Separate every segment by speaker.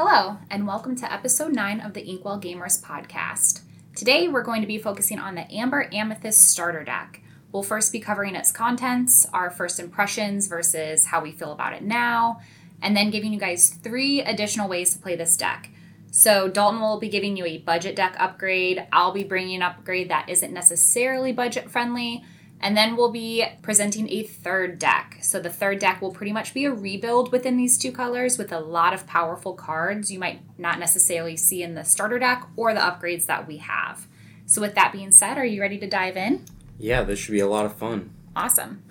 Speaker 1: Hello, and welcome to episode 9 of the Inkwell Gamers podcast. Today, we're going to be focusing on the Amber Amethyst starter deck. We'll first be covering its contents, our first impressions versus how we feel about it now, and then giving you guys three additional ways to play this deck. So, Dalton will be giving you a budget deck upgrade. I'll be bringing an upgrade that isn't necessarily budget friendly. And then we'll be presenting a third deck. So the third deck will pretty much be a rebuild within these two colors with a lot of powerful cards you might not necessarily see in the starter deck or the upgrades that we have. So with that being said, are you ready to dive in?
Speaker 2: Yeah, this should be a lot of fun.
Speaker 1: Awesome.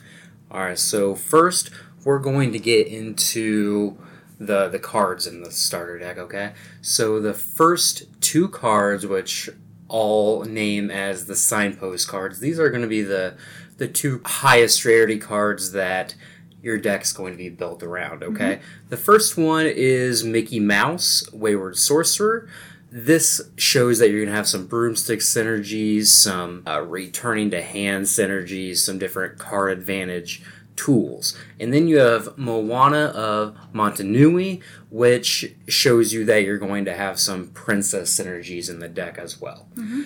Speaker 2: All right, so first we're going to get into the the cards in the starter deck, okay? So the first two cards which all name as the signpost cards. These are going to be the the two highest rarity cards that your deck's going to be built around, okay? Mm-hmm. The first one is Mickey Mouse, Wayward Sorcerer. This shows that you're going to have some broomstick synergies, some uh, returning to hand synergies, some different card advantage tools. And then you have Moana of Motunui, which shows you that you're going to have some princess synergies in the deck as well. Mm-hmm.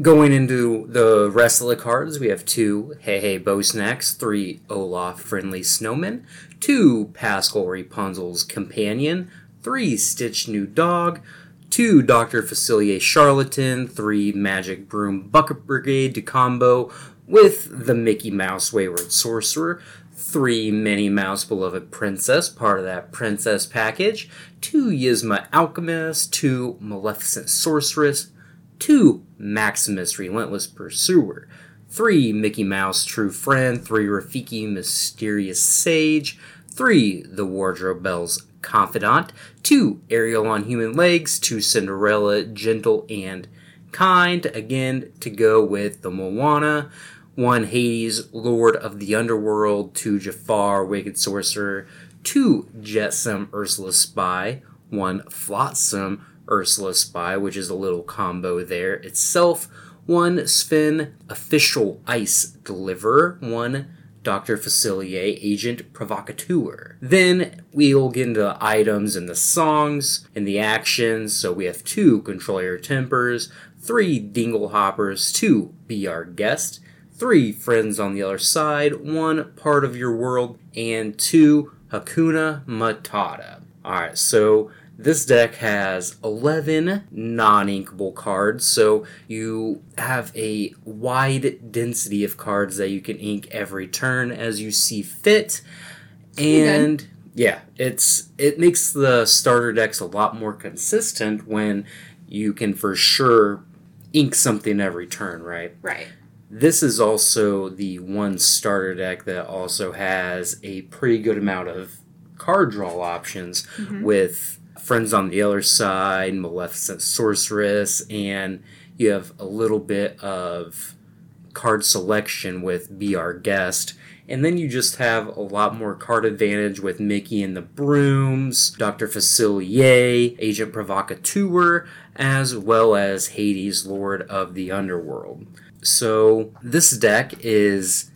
Speaker 2: Going into the rest of the cards, we have two Heihei Boat Snacks, three Olaf Friendly Snowmen, two Pascal Rapunzel's Companion, three Stitch New Dog, two Dr. Facilier Charlatan, three Magic Broom Bucket Brigade to combo with the Mickey Mouse Wayward Sorcerer, three Minnie Mouse Beloved Princess, part of that princess package, two Yzma Alchemist, two Maleficent Sorceress, two Maximus Relentless Pursuer, three Mickey Mouse True Friend, three Rafiki Mysterious Sage, three The Wardrobe Belle's Confidant, two Ariel on Human Legs, two Cinderella Gentle and Kind, again to go with the Moana, one Hades, Lord of the Underworld, two Jafar, Wicked Sorcerer, two Jetsam, Ursula Spy, one Flotsam, Ursula Spy, which is a little combo there itself, one Sven, Official Ice Deliverer, one Dr. Facilier, Agent Provocateur. Then we'll get into the items and the songs and the actions. So we have two Control Your Tempers, three Dingle Hoppers, two Be Our Guest, three friends on the other side, one part of your world, and two Hakuna Matata. Alright, so this deck has 11 non inkable cards, so you have a wide density of cards that you can ink every turn as you see fit. And yeah, it's it makes the starter decks a lot more consistent when you can for sure ink something every turn, right?
Speaker 1: Right.
Speaker 2: This is also the one starter deck that also has a pretty good amount of card draw options mm-hmm. with Friends on the Other Side, Maleficent Sorceress, and you have a little bit of card selection with Be Our Guest. And then you just have a lot more card advantage with Mickey and the Brooms, Dr. Facilier, Agent Provocateur, as well as Hades, Lord of the Underworld. So this deck is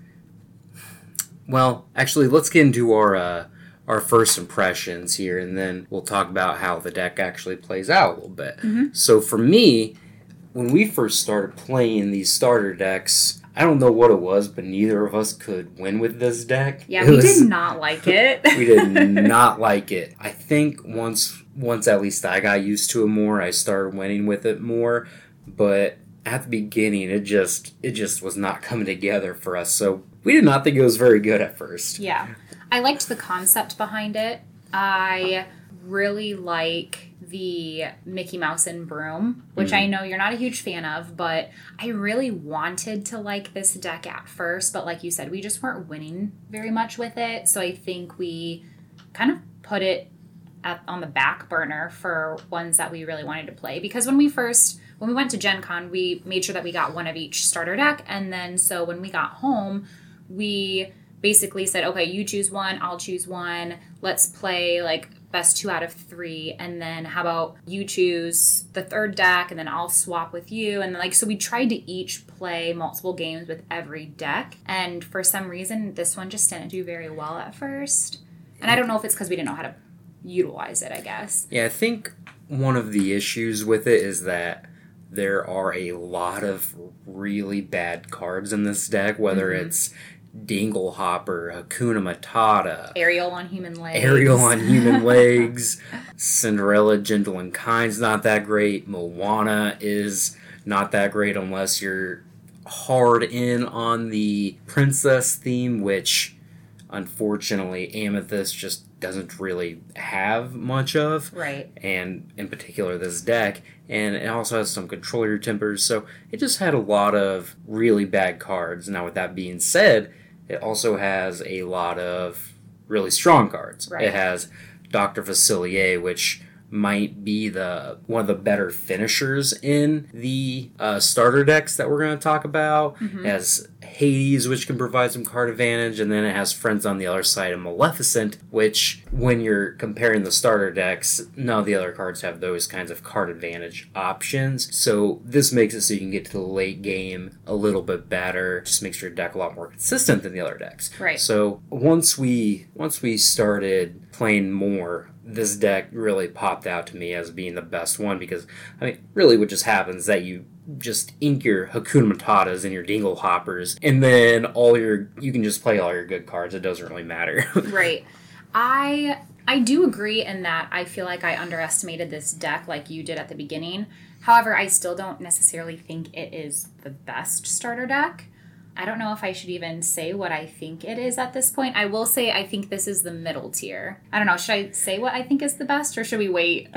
Speaker 2: well, actually, let's get into our uh, our first impressions here, and then we'll talk about how the deck actually plays out a little bit. Mm-hmm. So for me, when we first started playing these starter decks, I don't know what it was, but neither of us could win with this deck.
Speaker 1: Yeah, it we was, did not like it.
Speaker 2: we did not like it. I think once once at least I got used to it more, I started winning with it more, but at the beginning it just it just was not coming together for us so we did not think it was very good at first
Speaker 1: yeah i liked the concept behind it i really like the mickey mouse and broom which mm-hmm. i know you're not a huge fan of but i really wanted to like this deck at first but like you said we just weren't winning very much with it so i think we kind of put it at, on the back burner for ones that we really wanted to play because when we first when we went to Gen Con, we made sure that we got one of each starter deck. And then so when we got home, we basically said, okay, you choose one, I'll choose one. Let's play like best two out of three. And then how about you choose the third deck and then I'll swap with you. And like, so we tried to each play multiple games with every deck. And for some reason, this one just didn't do very well at first. And I don't know if it's because we didn't know how to utilize it, I guess.
Speaker 2: Yeah, I think one of the issues with it is that there are a lot of really bad cards in this deck, whether
Speaker 1: Mhm.
Speaker 2: it's Dinglehopper, Hakuna Matata,
Speaker 1: Ariel on human legs.
Speaker 2: Ariel on human legs, Cinderella, Gentle and Kind's not that great, Moana is not that great unless you're hard in on the princess theme, which unfortunately Amethyst just doesn't really have much of
Speaker 1: Right.
Speaker 2: and in particular this deck and it also has some control your tempers so it just had a lot of really bad cards now with that being said it also has a lot of really strong cards
Speaker 1: Right.
Speaker 2: it has dr facilier which might be the one of the better finishers in the uh, starter decks that we're going to talk about
Speaker 1: Mhm.
Speaker 2: it has Hades, which can provide some card advantage, and then it has Friends on the other side of Maleficent, which, when you're comparing the starter decks, none of the other cards have those kinds of card advantage options. So this makes it so you can get to the late game a little bit better. Just makes your deck a lot more consistent than the other decks.
Speaker 1: Right.
Speaker 2: So once we once we started playing more, this deck really popped out to me as being the best one because I mean, really, what just happens is that you just ink your Hakuna Matatas and your Dingle Hoppers, and then all your you can just play all your good cards. It doesn't really matter.
Speaker 1: Right. I I do agree in that I feel like I underestimated this deck like you did at the beginning. However, I still don't necessarily think it is the best starter deck. I don't know if I should even say what I think it is at this point. I will say I think this is the middle tier. I don't know. Should I say what I think is the best or should we wait?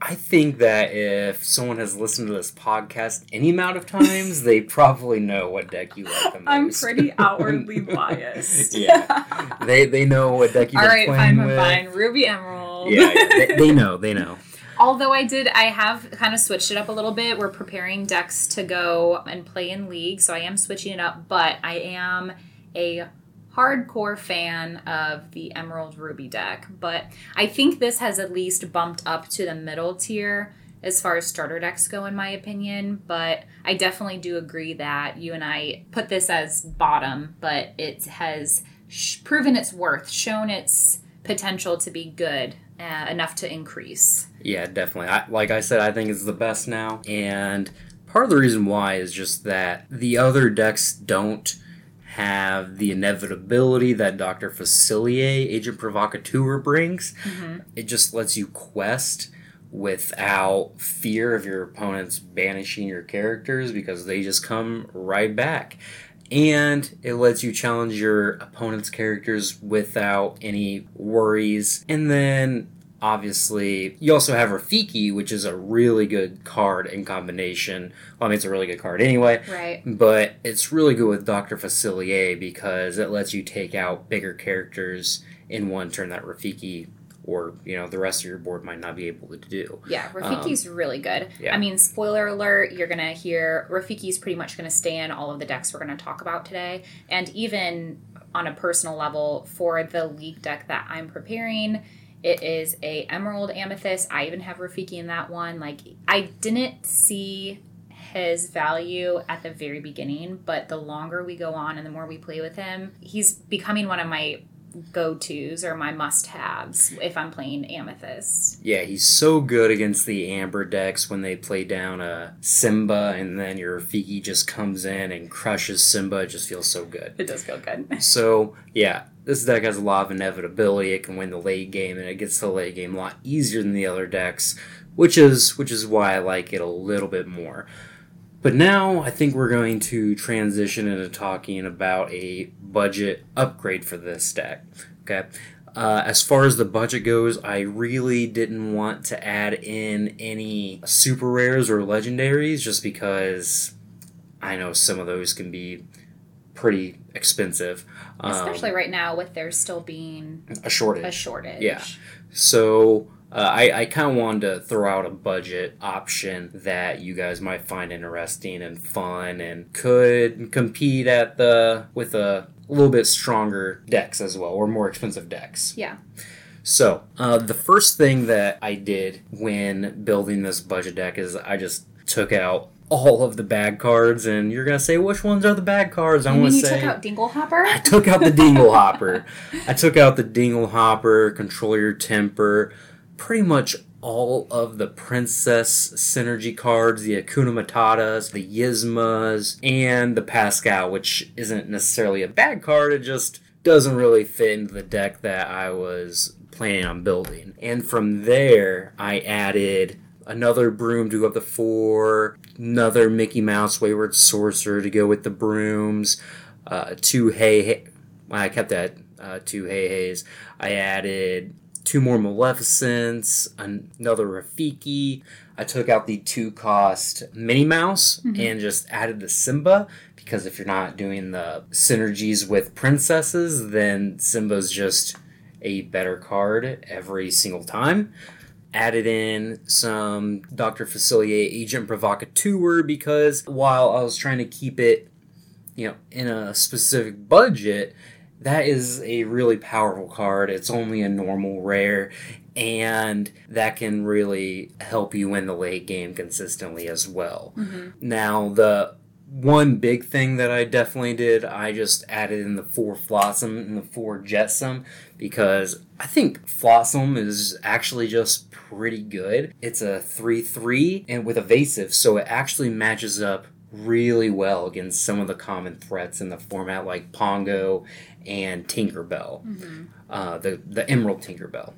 Speaker 2: I think that if someone has listened to this podcast any amount of times, they probably know what deck you like the most.
Speaker 1: I'm pretty outwardly biased.
Speaker 2: Yeah. they they know what deck you've
Speaker 1: All
Speaker 2: been
Speaker 1: right,
Speaker 2: playing
Speaker 1: fine,
Speaker 2: with.
Speaker 1: fine. Ruby Emerald.
Speaker 2: Yeah, yeah they, they know. They know.
Speaker 1: Although I did, I have kind of switched it up a little bit. We're preparing decks to go and play in league, so I am switching it up. But I am a hardcore fan of the Emerald Ruby deck. But I think this has at least bumped up to the middle tier as far as starter decks go, in my opinion. But I definitely do agree that you and I put this as bottom, but it has sh- proven its worth, shown its potential to be good uh, enough to increase.
Speaker 2: Yeah, definitely. I, like I said, I think it's the best now. And part of the reason why is just that the other decks don't have the inevitability that Dr. Facilier, Agent Provocateur brings. It just lets you quest without fear of your opponents banishing your characters because they just come right back. And it lets you challenge your opponent's characters without any worries. And then obviously you also have Rafiki, which is a really good card in combination. Well, I mean, it's a really good card anyway.
Speaker 1: Right.
Speaker 2: But it's really good with Dr. Facilier because it lets you take out bigger characters in one turn that Rafiki or, you know, the rest of your board might not be able to do.
Speaker 1: Yeah, Rafiki's really good.
Speaker 2: Um, yeah.
Speaker 1: I mean, spoiler alert, you're going to hear Rafiki's pretty much going to stay in all of the decks we're going to talk about today. And even on a personal level, for the league deck that I'm preparing, it is a Emerald Amethyst. I even have Rafiki in that one. Like, I didn't see his value at the very beginning, but the longer we go on and the more we play with him, he's becoming one of my go tos or my must haves if I'm playing Amethyst.
Speaker 2: Yeah, he's so good against the Amber decks when they play down a Simba and then your Fiki just comes in and crushes Simba. It just feels so good.
Speaker 1: It does feel good.
Speaker 2: So, yeah, this deck has a lot of inevitability. It can win the late game and it gets to the late game a lot easier than the other decks, which is which is why I like it a little bit more. But now I think we're going to transition into talking about a budget upgrade for this deck. Okay. Uh, as far as the budget goes, I really didn't want to add in any super rares or legendaries just because I know some of those can be pretty expensive. Um,
Speaker 1: Especially right now with there still being
Speaker 2: a shortage.
Speaker 1: a shortage.
Speaker 2: Yeah. So uh, I, I kind of wanted to throw out a budget option that you guys might find interesting and fun and could compete at the with a little bit stronger decks as well or more expensive decks.
Speaker 1: Yeah.
Speaker 2: So uh, the first thing that I did when building this budget deck is I just took out all of the bad cards and you're gonna say which ones are the bad cards? I
Speaker 1: You
Speaker 2: want to
Speaker 1: you
Speaker 2: say
Speaker 1: took out Dinglehopper?
Speaker 2: I took out the dingle hopper. I took out the dingle hopper, control your temper, pretty much all of the princess synergy cards, the Hakuna Matatas, the Yzmas, and the Pascal, which isn't necessarily a bad card, it just doesn't really fit into the deck that I was planning on building. And from there, I added another broom to go up the four, another Mickey Mouse Wayward Sorcerer to go with the brooms, uh, two Heihei. I kept that uh, two Heiheis. I added two more Maleficents, another Rafiki. I took out the two cost Minnie Mouse mm-hmm. and just added the Simba because if you're not doing the synergies with princesses, then Simba's just a better card every single time. Added in some Dr. Facilier Agent Provocateur because while I was trying to keep it, you know, in a specific budget, that is a really powerful card. It's only a normal rare, and that can really help you win the late game consistently as well. Mm-hmm. Now, the one big thing that I definitely did, I just added in the four Flotsam and the four Jetsam because I think Flotsam is actually just pretty good. It's a 3 3 and with evasive, so it actually matches up really well against some of the common threats in the format like Pongo and Tinkerbell, mm-hmm. uh, the the Emerald Tinkerbell.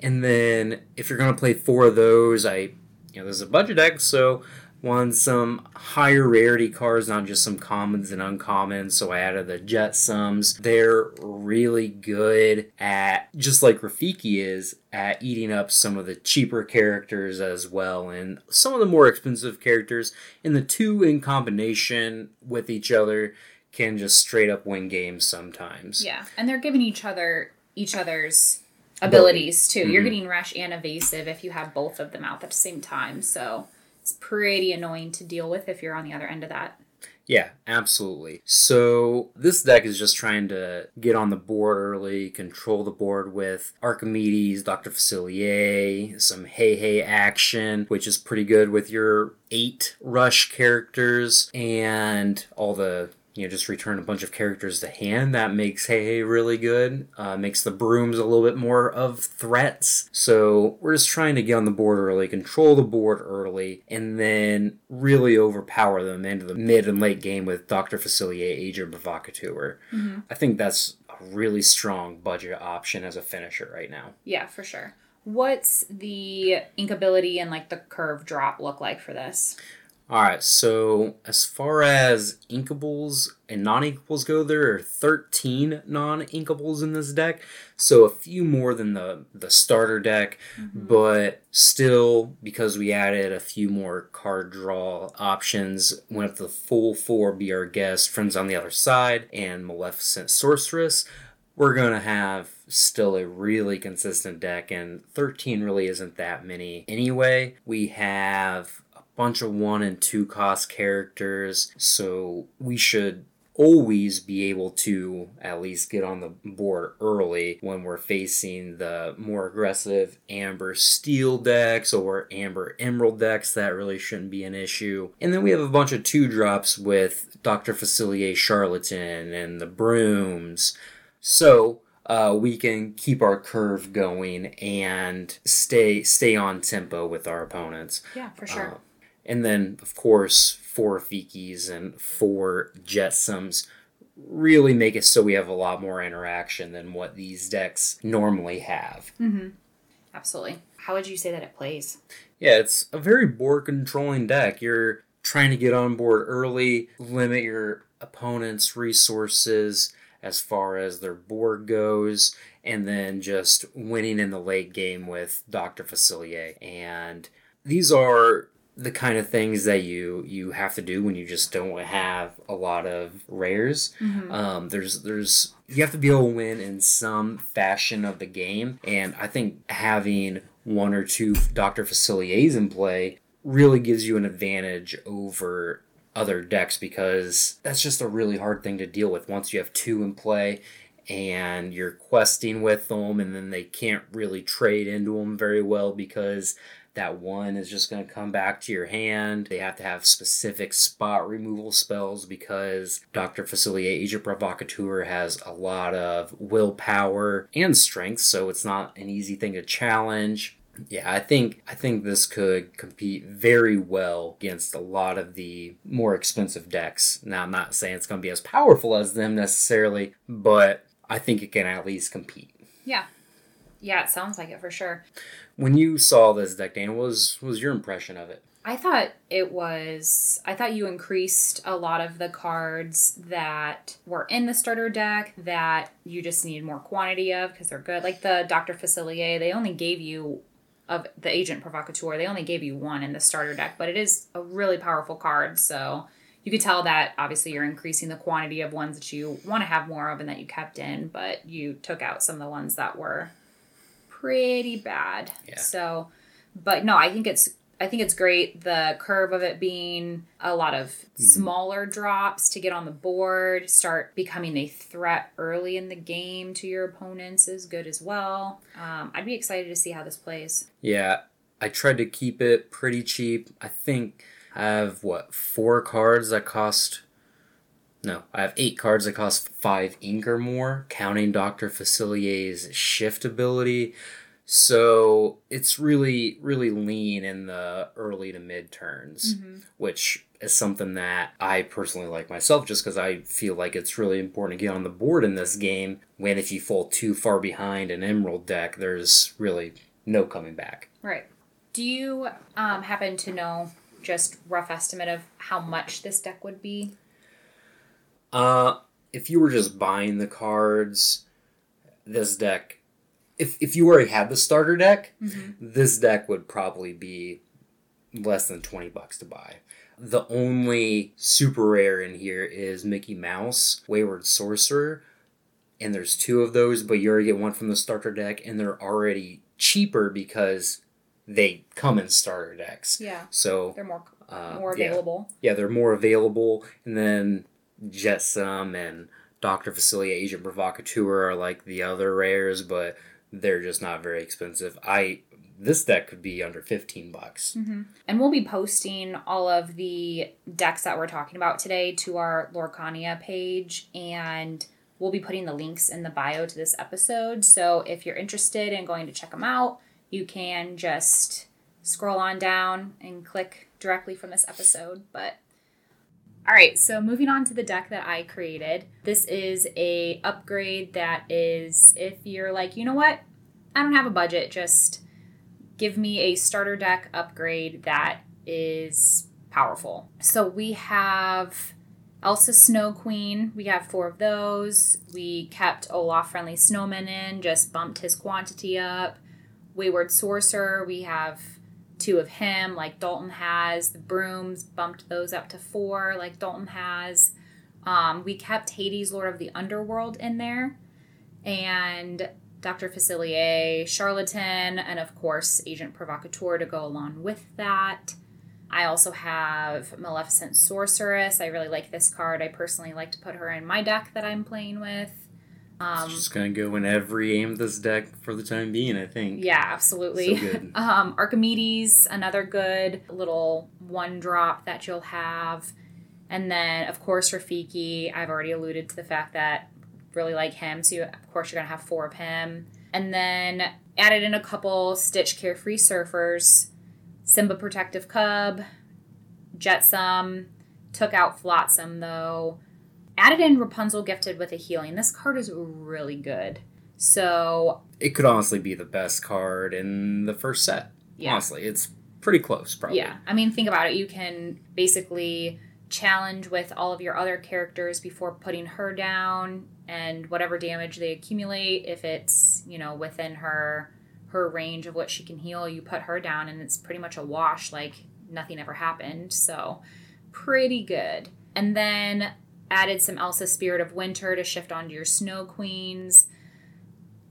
Speaker 2: And then if you're gonna play four of those, I you know there's a budget deck, so want some higher rarity cards, not just some commons and uncommons. So I added the Jetsams. They're really good at, just like Rafiki is, at eating up some of the cheaper characters as well, and some of the more expensive characters. And the two in combination with each other can just straight up win games sometimes.
Speaker 1: Yeah, and they're giving each other each other's abilities too. Mm-hmm. You're getting rush and evasive if you have both of them out at the same time. So it's pretty annoying to deal with if you're on the other end of that.
Speaker 2: Yeah, absolutely. So this deck is just trying to get on the board early, control the board with Archimedes, Dr. Facilier, some Heihei action, which is pretty good with your eight rush characters, and all the you know, just return a bunch of characters to hand. That makes Heihei really good. Uh, makes the brooms a little bit more of threats. So we're just trying to get on the board early, control the board early, and then really overpower them into the mid and late game with Dr. Facilier, Agent Provocateur. Mm-hmm. I think that's a really strong budget option as a finisher right now.
Speaker 1: Yeah, for sure. What's the ink ability and like the curve drop look like for this?
Speaker 2: Alright, so as far as inkables and non inkables go, there are 13 non inkables in this deck. So a few more than the, the starter deck, mm-hmm. but still, because we added a few more card draw options, went up to the full four Be Our Guest, Friends on the Other Side, and Maleficent Sorceress, we're going to have still a really consistent deck, and 13 really isn't that many anyway. We have bunch of one and two cost characters, so we should always be able to at least get on the board early when we're facing the more aggressive amber steel decks or amber emerald decks. That really shouldn't be an issue. And then we have a bunch of two drops with dr facilier charlatan and the brooms. So uh, we can keep our curve going and stay stay on tempo with our opponents.
Speaker 1: Yeah for sure. Uh,
Speaker 2: and then, of course, four Fikis and four Jetsams really make it so we have a lot more interaction than what these decks normally have.
Speaker 1: Mm-hmm. Absolutely. How would you say that it plays?
Speaker 2: Yeah, it's a very board controlling deck. You're trying to get on board early, limit your opponent's resources as far as their board goes, and then just winning in the late game with Dr. Facilier. And these are the kind of things that you you have to do when you just don't have a lot of rares. Mm-hmm. Um, there's there's you have to be able to win in some fashion of the game, and I think having one or two Doctor Faciliers in play really gives you an advantage over other decks because that's just a really hard thing to deal with once you have two in play and you're questing with them and then they can't really trade into them very well because that one is just going to come back to your hand. They have to have specific spot removal spells because Dr. Facilier Agent Provocateur has a lot of willpower and strength, so it's not an easy thing to challenge. Yeah, I think I think this could compete very well against a lot of the more expensive decks. Now, I'm not saying it's going to be as powerful as them necessarily, but I think it can at least compete.
Speaker 1: Yeah. Yeah, it sounds like it for sure.
Speaker 2: When you saw this deck, Dan, what was was your impression of it?
Speaker 1: I thought it was. I thought you increased a lot of the cards that were in the starter deck that you just needed more quantity of because they're good. Like the Dr. Facilier, they only gave you of the Agent Provocateur, they only gave you one in the starter deck, but it is a really powerful card. So you could tell that obviously you're increasing the quantity of ones that you want to have more of and that you kept in, but you took out some of the ones that were pretty bad.
Speaker 2: Yeah.
Speaker 1: So, but no, I think it's I think it's great. The curve of it being a lot of smaller drops to get on the board, start becoming a threat early in the game to your opponents is good as well. Um, I'd be excited to see how this plays.
Speaker 2: Yeah, I tried to keep it pretty cheap. I think I have what four cards that cost. No, I have eight cards that cost five ink or more, counting Doctor Facilier's shift ability. So it's really, really lean in the early to mid turns, which is something that I personally like myself just because I feel like it's really important to get on the board in this game. When if you fall too far behind an Emerald deck, there's really no coming back.
Speaker 1: Right. Do you um, happen to know just rough estimate of how much this deck would be?
Speaker 2: Uh, if you were just buying the cards, this deck, if if you already had the starter deck, this deck would probably be less than twenty bucks to buy. The only super rare in here is Mickey Mouse, Wayward Sorcerer, and there's two of those, but you already get one from the starter deck, and they're already cheaper because they come in starter decks.
Speaker 1: Yeah,
Speaker 2: So
Speaker 1: they're more
Speaker 2: uh,
Speaker 1: more available.
Speaker 2: Yeah, they're more available. And then Jetsam and Dr. Facilier Agent Provocateur are like the other rares, but they're just not very expensive. I this deck could be under 15 bucks.
Speaker 1: And we'll be posting all of the decks that we're talking about today to our Lorcania page, and we'll be putting the links in the bio to this episode. So if you're interested in going to check them out, you can just scroll on down and click directly from this episode. But all right, so moving on to the deck that I created. This is a upgrade that is if you're like, you know what? I don't have a budget, just give me a starter deck upgrade that is powerful. So we have Elsa Snow Queen. We have four of those. We kept Olaf Friendly Snowman in, just bumped his quantity up. Wayward Sorcerer, we have two of him, like Dalton has. The Brooms bumped those up to four, like Dalton has. Um, we kept Hades, Lord of the Underworld, in there. And Dr. Facilier, Charlatan, and of course, Agent Provocateur to go along with that. I also have Maleficent Sorceress. I really like this card. I personally like to put her in my deck that I'm playing with. Um,
Speaker 2: just gonna go in every aim of this deck for the time being, I think.
Speaker 1: yeah, absolutely.
Speaker 2: So good.
Speaker 1: Um, Archimedes, another good little one drop that you'll have. And then, of course, Rafiki. I've already alluded to the fact that really like him, so you, of course you're gonna have four of him. And then added in a couple Stitch Carefree Surfers, Simba Protective Cub, Jetsam, took out Flotsam though. Added in Rapunzel Gifted with a Healing. This card is really good. So
Speaker 2: It could honestly be the best card in the first set.
Speaker 1: Yeah.
Speaker 2: Honestly, it's pretty close, probably.
Speaker 1: Yeah, I mean, think about it. You can basically challenge with all of your other characters before putting her down, and whatever damage they accumulate, if it's you know within her her range of what she can heal, you put her down, and it's pretty much a wash, like nothing ever happened. So, pretty good. And then added some Elsa Spirit of Winter to shift onto your Snow Queens.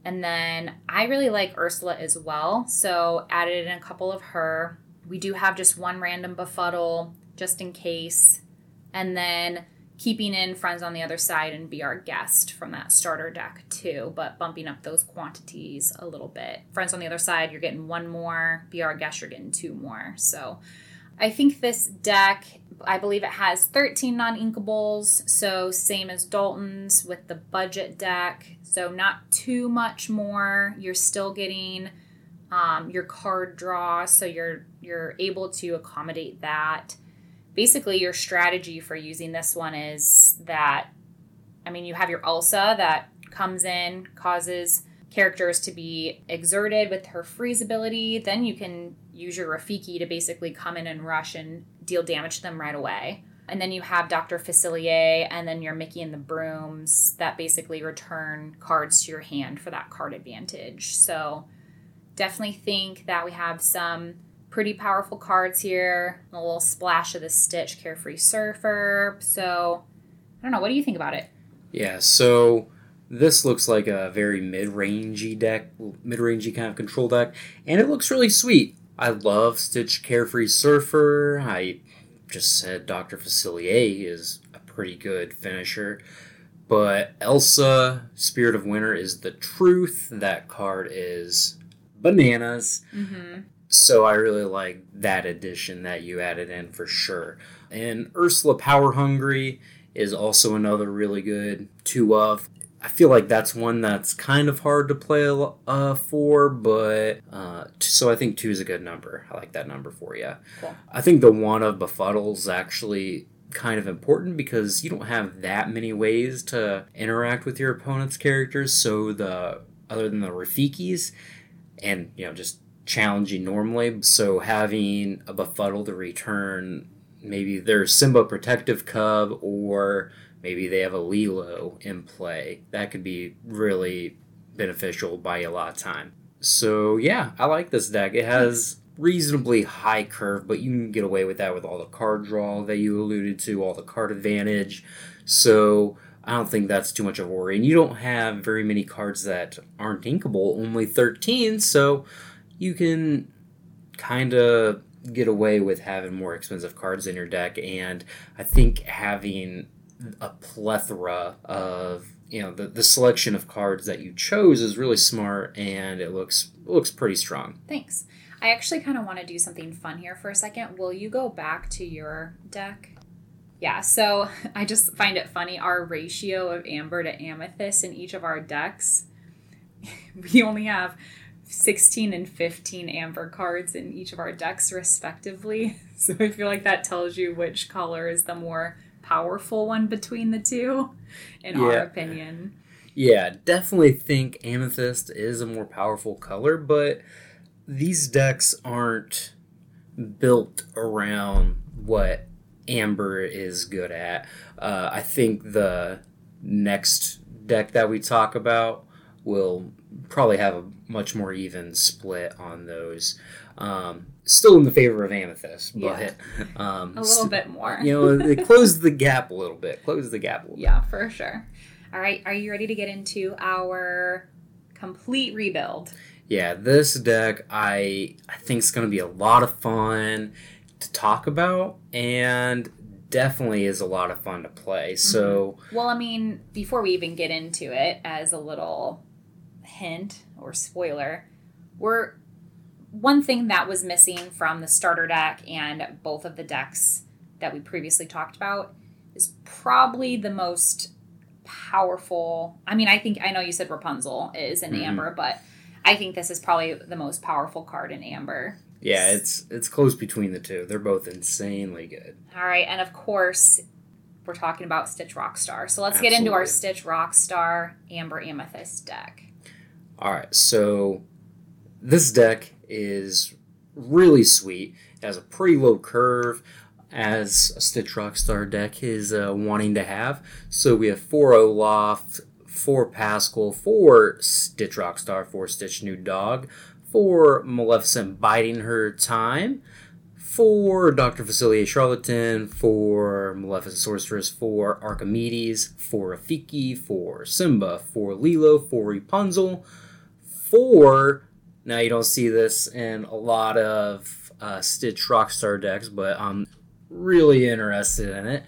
Speaker 1: And then I really like Ursula as well, so added in a couple of her. We do have just one random befuddle just in case. And then keeping in Friends on the Other Side and Be Our Guest from that starter deck too, but bumping up those quantities a little bit. Friends on the Other Side, you're getting one more. Be Our Guest, you're getting two more. So I think this deck, I believe it has 13 non inkables, so same as Dalton's with the budget deck. So not too much more. You're still getting um, your card draw, so you're you're able to accommodate that. Basically, your strategy for using this one is that, I mean, you have your Elsa that comes in, causes characters to be exerted with her freeze ability. Then you can use your Rafiki to basically come in and rush and deal damage to them right away. And then you have Dr. Facilier and then your Mickey and the Brooms that basically return cards to your hand for that card advantage. So definitely think that we have some pretty powerful cards here. A little splash of the Stitch Carefree Surfer. So I don't know. What do you think about it?
Speaker 2: Yeah, so this looks like a very mid-rangey deck, mid-rangey kind of control deck, and it looks really sweet. I love Stitch Carefree Surfer. I just said Dr. Facilier is a pretty good finisher. But Elsa, Spirit of Winter is the truth. That card is bananas.
Speaker 1: Mm-hmm.
Speaker 2: So I really like that addition that you added in for sure. And Ursula Power Hungry is also another really good two of. I feel like that's one that's kind of hard to play uh, for, but uh, so I think two is a good number. I like that number for you.
Speaker 1: Cool.
Speaker 2: I think the one of befuddle is actually kind of important because you don't have that many ways to interact with your opponent's characters. So the other than the Rafikis, and you know just challenging normally. So having a befuddle to return maybe their Simba protective cub or maybe they have a Lilo in play. That could be really beneficial you a lot of time. So yeah, I like this deck. It has reasonably high curve, but you can get away with that with all the card draw that you alluded to, all the card advantage. So I don't think that's too much of a worry. And you don't have very many cards that aren't inkable, only 13, so you can kind of get away with having more expensive cards in your deck. And I think having a plethora of you know the, the selection of cards that you chose is really smart and it looks looks pretty strong
Speaker 1: Thanks. I actually kind of want to do something fun here for a second. Will you go back to your deck? Yeah, so I just find it funny. Our ratio of amber to amethyst in each of our decks, we only have 16 and 15 amber cards in each of our decks, respectively. So I feel like that tells you which color is the more powerful one between the two, in our opinion.
Speaker 2: yeah definitely think amethyst is a more powerful color but these decks aren't built around what amber is good at. Uh, i think the next deck that we talk about will probably have a much more even split on those. Um, still in the favor of amethyst but um,
Speaker 1: A little bit more.
Speaker 2: you know they closed the gap a little bit Closed the gap a little bit.
Speaker 1: Yeah, for sure. All right, are you ready to get into our complete rebuild?
Speaker 2: Yeah, this deck I I think is going to be a lot of fun to talk about and definitely is a lot of fun to play. So,
Speaker 1: Well, I mean, before we even get into it, as a little hint or spoiler, we're one thing that was missing from the starter deck and both of the decks that we previously talked about is probably the most powerful. I mean, I think I know you said Rapunzel is in
Speaker 2: Mhm.
Speaker 1: Amber, but I think this is probably the most powerful card in Amber.
Speaker 2: yeah, it's it's close between the two. They're both insanely good.
Speaker 1: All right, and of course, we're talking about Stitch Rockstar. So let's get into our
Speaker 2: Absolutely.
Speaker 1: Stitch Rockstar Amber Amethyst deck.
Speaker 2: All right, so this deck is really sweet. It has a pretty low curve, as a Stitch Rockstar deck is uh, wanting to have. So we have four Olaf, four Pascal, four Stitch Rockstar, four Stitch New Dog, four Maleficent Biding Her Time, four Dr. Facilier Charlatan, four Maleficent Sorceress, four Archimedes, four Rafiki, four Simba, four Lilo, four Rapunzel, four. Now you don't see this in a lot of uh, Stitch Rockstar decks, but I'm really interested in it.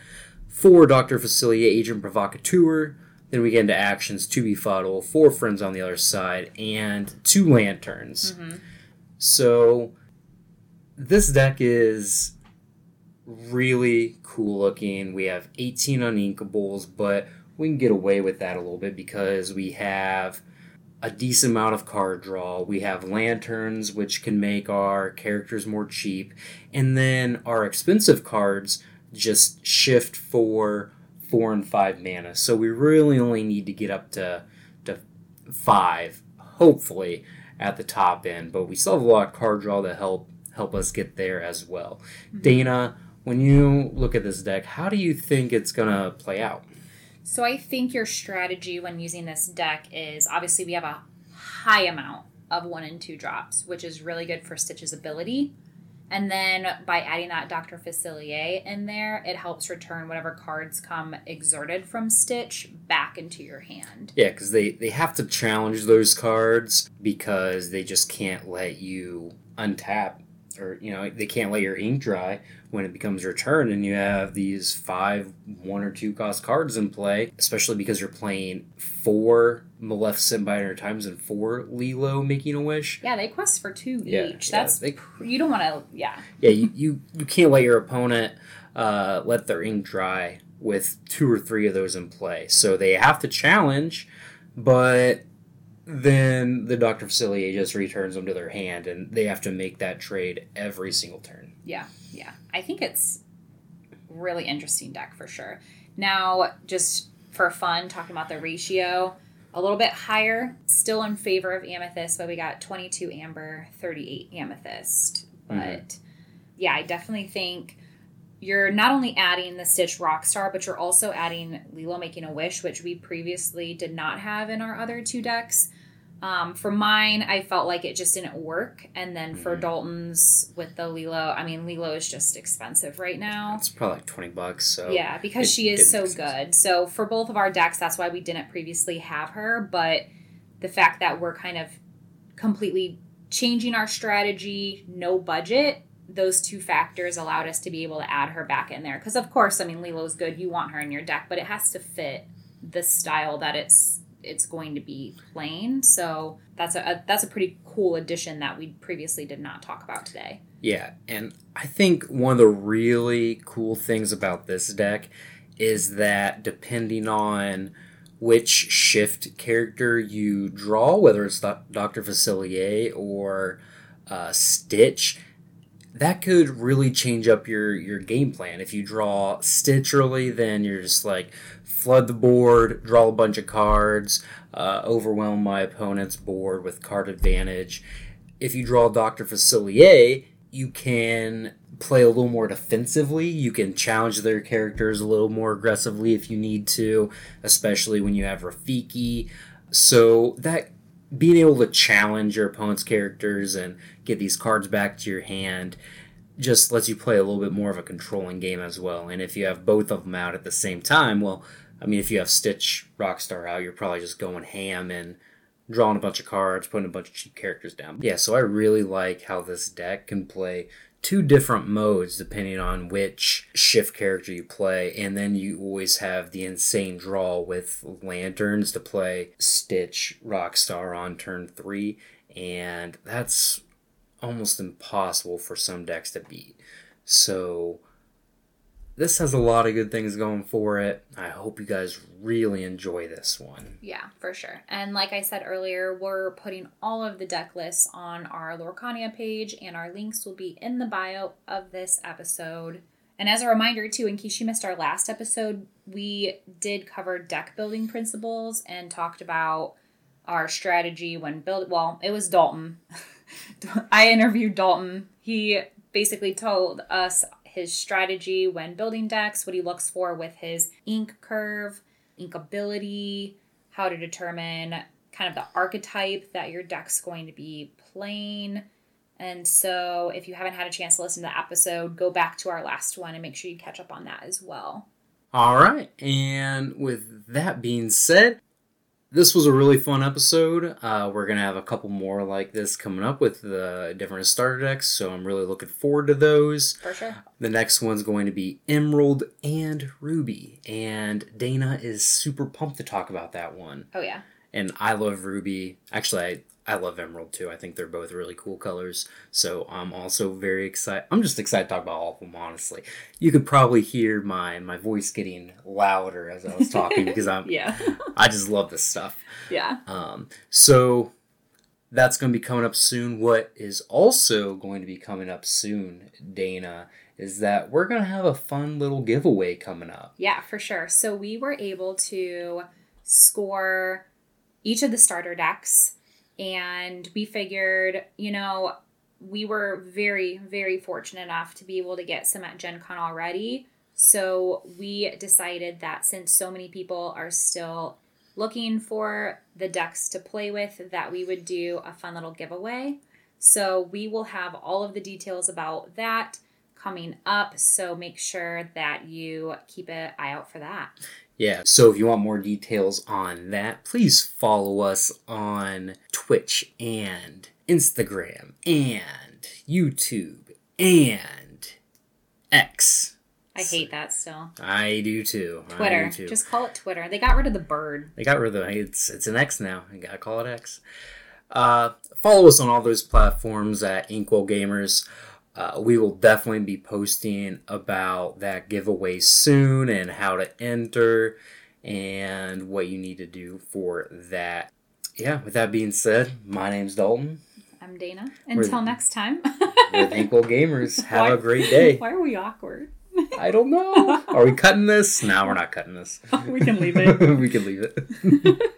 Speaker 2: Four Dr. Facilier Agent Provocateur. Then we get into actions, to two befuddle, four friends on the other side, and two lanterns. So this deck is really cool looking. We have 18 uninkables, but we can get away with that a little bit because we have a decent amount of card draw. We have lanterns, which can make our characters more cheap. And then our expensive cards just shift for four and five mana. So we really only need to get up to, to five, hopefully, at the top end. But we still have a lot of card draw to help help us get there as well. Mm-hmm. Dana, when you look at this deck, how do you think it's gonna play out?
Speaker 1: So I think your strategy when using this deck is obviously we have a high amount of one and two drops, which is really good for Stitch's ability. And then by adding that Dr. Facilier in there, it helps return whatever cards come exerted from Stitch back into your hand.
Speaker 2: Yeah, because they, they have to challenge those cards because they just can't let you untap or you know they can't let your ink dry when it becomes your turn and you have these five one or two cost cards in play especially because you're playing four maleficent Biding times and four lilo making a wish.
Speaker 1: Yeah they quest for two yeah, each. yeah, that's they, you don't want to yeah.
Speaker 2: Yeah you, you you can't let your opponent uh, let their ink dry with two or three of those in play. So they have to challenge but then the Dr. Facilier just returns them to their hand, and they have to make that trade every single turn.
Speaker 1: Yeah, yeah. I think it's really interesting deck for sure. Now, just for fun, talking about the ratio, a little bit higher, still in favor of Amethyst, but we got 22 Amber, 38 Amethyst. Mm-hmm. But mm-hmm. yeah, I definitely think you're not only adding the Stitch Rockstar, but you're also adding Lilo Making a Wish, which we previously did not have in our other two decks. Um, for mine, I felt like it just didn't work. And then for mm-hmm. Dalton's with the Lilo, I mean, Lilo is just expensive right now.
Speaker 2: It's probably like 20 bucks. So
Speaker 1: Yeah, because she is so good. So for both of our decks, that's why we didn't previously have her. But the fact that we're kind of completely changing our strategy, no budget, those two factors allowed us to be able to add her back in there. Because of course, I mean, Lilo's good. You want her in your deck, but it has to fit the style that it's it's going to be playing. So that's a, a, that's a pretty cool addition that we previously did not talk about today.
Speaker 2: Yeah, and I think one of the really cool things about this deck is that depending on which shift character you draw, whether it's Dr. Facilier or uh, Stitch, that could really change up your your game plan. If you draw Stitch early, then you're just like, flood the board, draw a bunch of cards, uh, overwhelm my opponent's board with card advantage. If you draw Dr. Facilier, you can play a little more defensively. You can challenge their characters a little more aggressively if you need to, especially when you have Rafiki. So that being able to challenge your opponent's characters and get these cards back to your hand just lets you play a little bit more of a controlling game as well. And if you have both of them out at the same time, well, I mean, if you have Stitch Rockstar out, you're probably just going ham and drawing a bunch of cards, putting a bunch of cheap characters down. Yeah, so I really like how this deck can play two different modes depending on which shift character you play, and then you always have the insane draw with lanterns to play Stitch Rockstar on turn three, and that's almost impossible for some decks to beat. So this has a lot of good things going for it. I hope you guys really enjoy this one.
Speaker 1: Yeah, for sure. And like I said earlier, we're putting all of the deck lists on our Lorcania page, and our links will be in the bio of this episode. And as a reminder, too, in case you missed our last episode, we did cover deck building principles and talked about our strategy when build. Well, it was Dalton. I interviewed Dalton. He basically told us his strategy when building decks, what he looks for with his ink curve, ink ability, how to determine kind of the archetype that your deck's going to be playing. And so, if you haven't had a chance to listen to the episode, go back to our last one and make sure you catch up on that as well.
Speaker 2: All right. And with that being said, this was a really fun episode. Uh, we're gonna have a couple more like this coming up with the different starter decks, so I'm really looking forward to those.
Speaker 1: For sure.
Speaker 2: The next one's going to be Emerald and Ruby, and Dana is super pumped to talk about that one.
Speaker 1: Oh yeah.
Speaker 2: And I love Ruby. Actually, I I love Emerald too. I think they're both really cool colors. So I'm also very excited. I'm just excited to talk about all of them, honestly. You could probably hear my, my voice getting louder as I was talking because I'm
Speaker 1: Yeah.
Speaker 2: I just love this stuff.
Speaker 1: yeah.
Speaker 2: Um, so that's going to be coming up soon. What is also going to be coming up soon, Dana, is that we're going to have a fun little giveaway coming up.
Speaker 1: Yeah, for sure. So we were able to score each of the starter decks, and we figured, you know, we were very, very fortunate enough to be able to get some at Gen Con already. So we decided that since so many people are still looking for the decks to play with, that we would do a fun little giveaway. So we will have all of the details about that coming up. So make sure that you keep an eye out for that.
Speaker 2: Yeah, so if you want more details on that, please follow us on Twitch and Instagram and YouTube and X.
Speaker 1: I hate that still.
Speaker 2: I do too.
Speaker 1: Twitter.
Speaker 2: do too.
Speaker 1: Just call it Twitter. They got rid of the bird.
Speaker 2: They got rid of the it's it's an X now. You gotta call it X. Uh, follow us on all those platforms at Inkwell Gamers. Uh, we will definitely be posting about that giveaway soon and how to enter and what you need to do for that. Yeah, with that being said, my name's Dalton.
Speaker 1: I'm Dana. Until next time.
Speaker 2: With Inkwell Gamers. Have
Speaker 1: Why-
Speaker 2: a great day.
Speaker 1: Why are we awkward?
Speaker 2: I don't know. Are we cutting this? No, we're not cutting this.
Speaker 1: we can leave it.
Speaker 2: we can leave it.